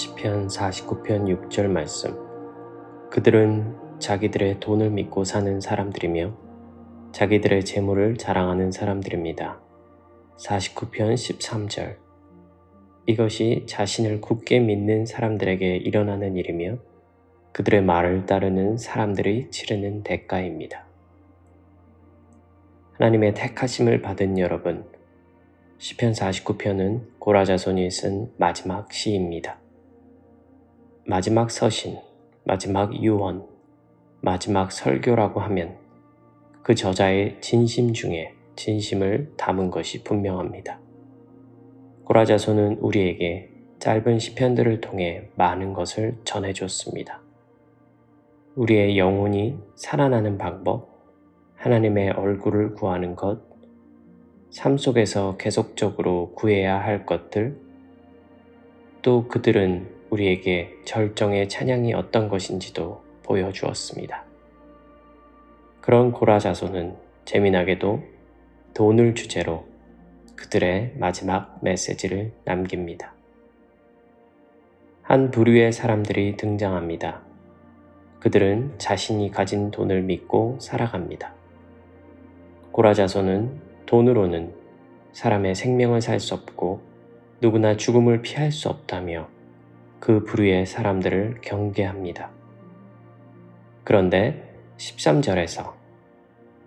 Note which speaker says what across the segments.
Speaker 1: 시편 49편 6절 말씀. 그들은 자기들의 돈을 믿고 사는 사람들이며 자기들의 재물을 자랑하는 사람들입니다. 49편 13절. 이것이 자신을 굳게 믿는 사람들에게 일어나는 일이며 그들의 말을 따르는 사람들이 치르는 대가입니다. 하나님의 택하심을 받은 여러분, 시편 49편은 고라자손이 쓴 마지막 시입니다. 마지막 서신, 마지막 유언, 마지막 설교라고 하면 그 저자의 진심 중에 진심을 담은 것이 분명합니다. 고라자손은 우리에게 짧은 시편들을 통해 많은 것을 전해줬습니다. 우리의 영혼이 살아나는 방법, 하나님의 얼굴을 구하는 것, 삶 속에서 계속적으로 구해야 할 것들, 또 그들은 우리에게 절정의 찬양이 어떤 것인지도 보여주었습니다. 그런 고라 자손은 재미나게도 돈을 주제로 그들의 마지막 메시지를 남깁니다. 한 부류의 사람들이 등장합니다. 그들은 자신이 가진 돈을 믿고 살아갑니다. 고라 자손은 돈으로는 사람의 생명을 살 수 없고 누구나 죽음을 피할 수 없다며 그 부류의 사람들을 경계합니다. 그런데 13절에서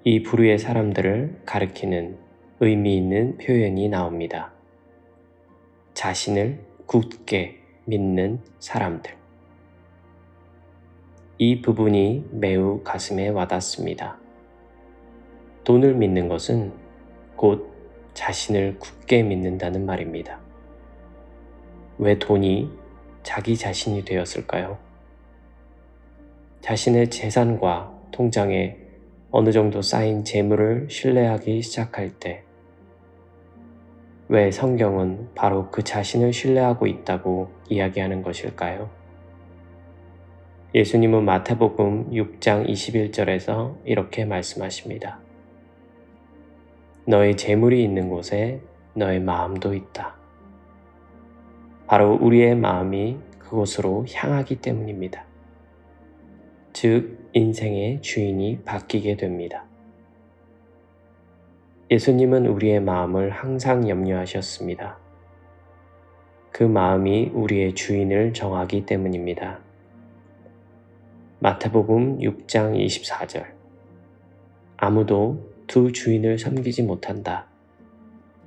Speaker 1: 이 부류의 사람들을 가리키는 의미 있는 표현이 나옵니다. 자신을 굳게 믿는 사람들. 이 부분이 매우 가슴에 와닿습니다. 돈을 믿는 것은 곧 자신을 굳게 믿는다는 말입니다. 왜 돈이 자기 자신이 되었을까요? 자신의 재산과 통장에 어느 정도 쌓인 재물을 신뢰하기 시작할 때, 왜 성경은 바로 그 자신을 신뢰하고 있다고 이야기하는 것일까요? 예수님은 마태복음 6장 21절에서 이렇게 말씀하십니다. 너의 재물이 있는 곳에 너의 마음도 있다. 바로 우리의 마음이 그곳으로 향하기 때문입니다. 즉, 인생의 주인이 바뀌게 됩니다. 예수님은 우리의 마음을 항상 염려하셨습니다. 그 마음이 우리의 주인을 정하기 때문입니다. 마태복음 6장 24절. 아무도 두 주인을 섬기지 못한다.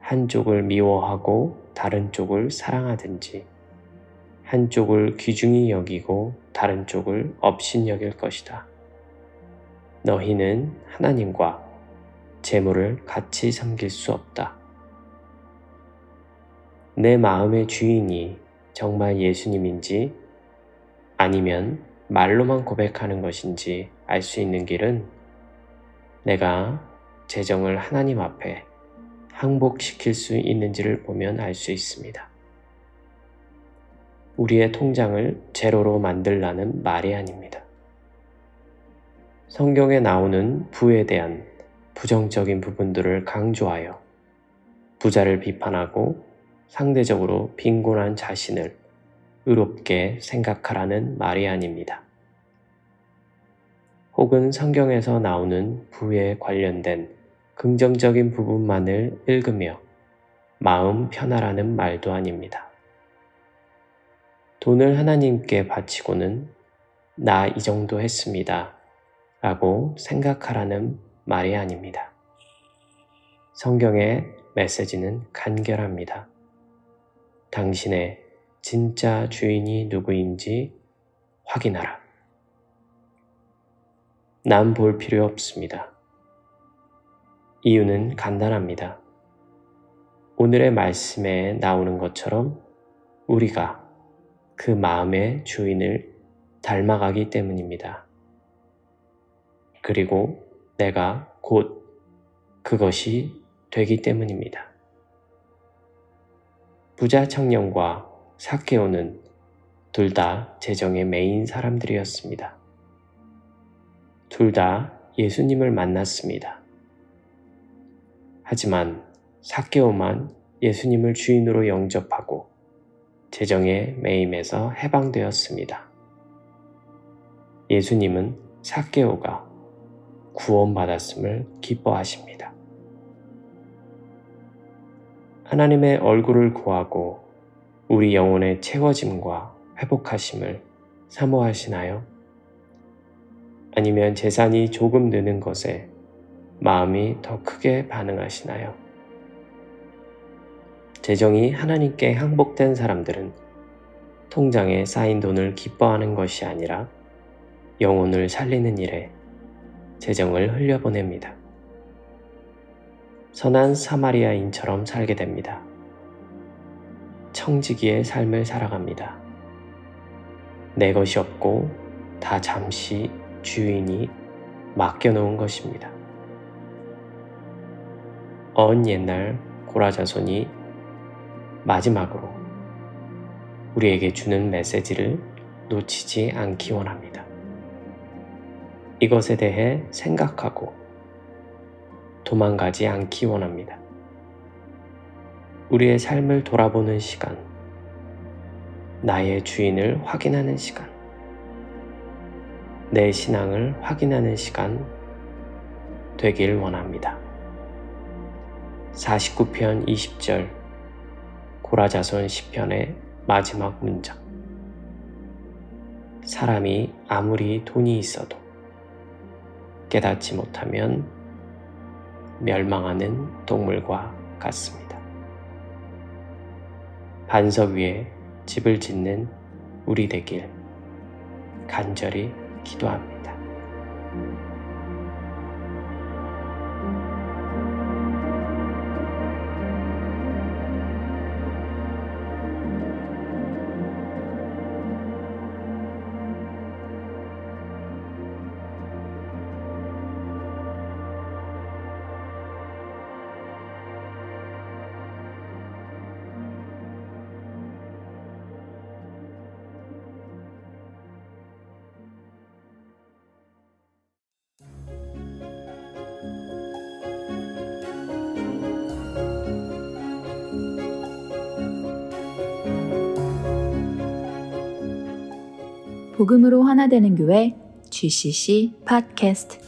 Speaker 1: 한쪽을 미워하고 다른 쪽을 사랑하든지, 한쪽을 귀중히 여기고 다른 쪽을 업신 여길 것이다. 너희는 하나님과 재물을 같이 섬길 수 없다. 내 마음의 주인이 정말 예수님인지 아니면 말로만 고백하는 것인지 알 수 있는 길은 내가 재정을 하나님 앞에 항복시킬 수 있는지를 보면 알 수 있습니다. 우리의 통장을 제로로 만들라는 말이 아닙니다. 성경에 나오는 부에 대한 부정적인 부분들을 강조하여 부자를 비판하고 상대적으로 빈곤한 자신을 의롭게 생각하라는 말이 아닙니다. 혹은 성경에서 나오는 부에 관련된 긍정적인 부분만을 읽으며 마음 편하라는 말도 아닙니다. 돈을 하나님께 바치고는 나 이 정도 했습니다. 라고 생각하라는 말이 아닙니다. 성경의 메시지는 간결합니다. 당신의 진짜 주인이 누구인지 확인하라. 남볼 필요 없습니다. 이유는 간단합니다. 오늘의 말씀에 나오는 것처럼 우리가 그 마음의 주인을 닮아가기 때문입니다. 그리고 내가 곧 그것이 되기 때문입니다. 부자 청년과 사케오는 둘 다 재정의 메인 사람들이었습니다. 둘 다 예수님을 만났습니다. 하지만 사케오만 예수님을 주인으로 영접하고 재정의 매임에서 해방되었습니다. 예수님은 사케오가 구원받았음을 기뻐하십니다. 하나님의 얼굴을 구하고 우리 영혼의 채워짐과 회복하심을 사모하시나요? 아니면 재산이 조금 느는 것에 마음이 더 크게 반응하시나요? 재정이 하나님께 항복된 사람들은 통장에 쌓인 돈을 기뻐하는 것이 아니라 영혼을 살리는 일에 재정을 흘려보냅니다. 선한 사마리아인처럼 살게 됩니다. 청지기의 삶을 살아갑니다. 내 것이 없고 다 잠시 주인이 맡겨놓은 것입니다. 언 옛날 고라자손이 마지막으로 우리에게 주는 메시지를 놓치지 않기 원합니다. 이것에 대해 생각하고 도망가지 않기 원합니다. 우리의 삶을 돌아보는 시간, 나의 주인을 확인하는 시간, 내 신앙을 확인하는 시간 되길 원합니다. 49편 20절 고라자손 10편의 마지막 문장 사람이 아무리 돈이 있어도 깨닫지 못하면 멸망하는 동물과 같습니다. 반석 위에 집을 짓는 우리 되길 간절히 기도합니다.
Speaker 2: 복음으로 하나 되는 교회 GCC 팟캐스트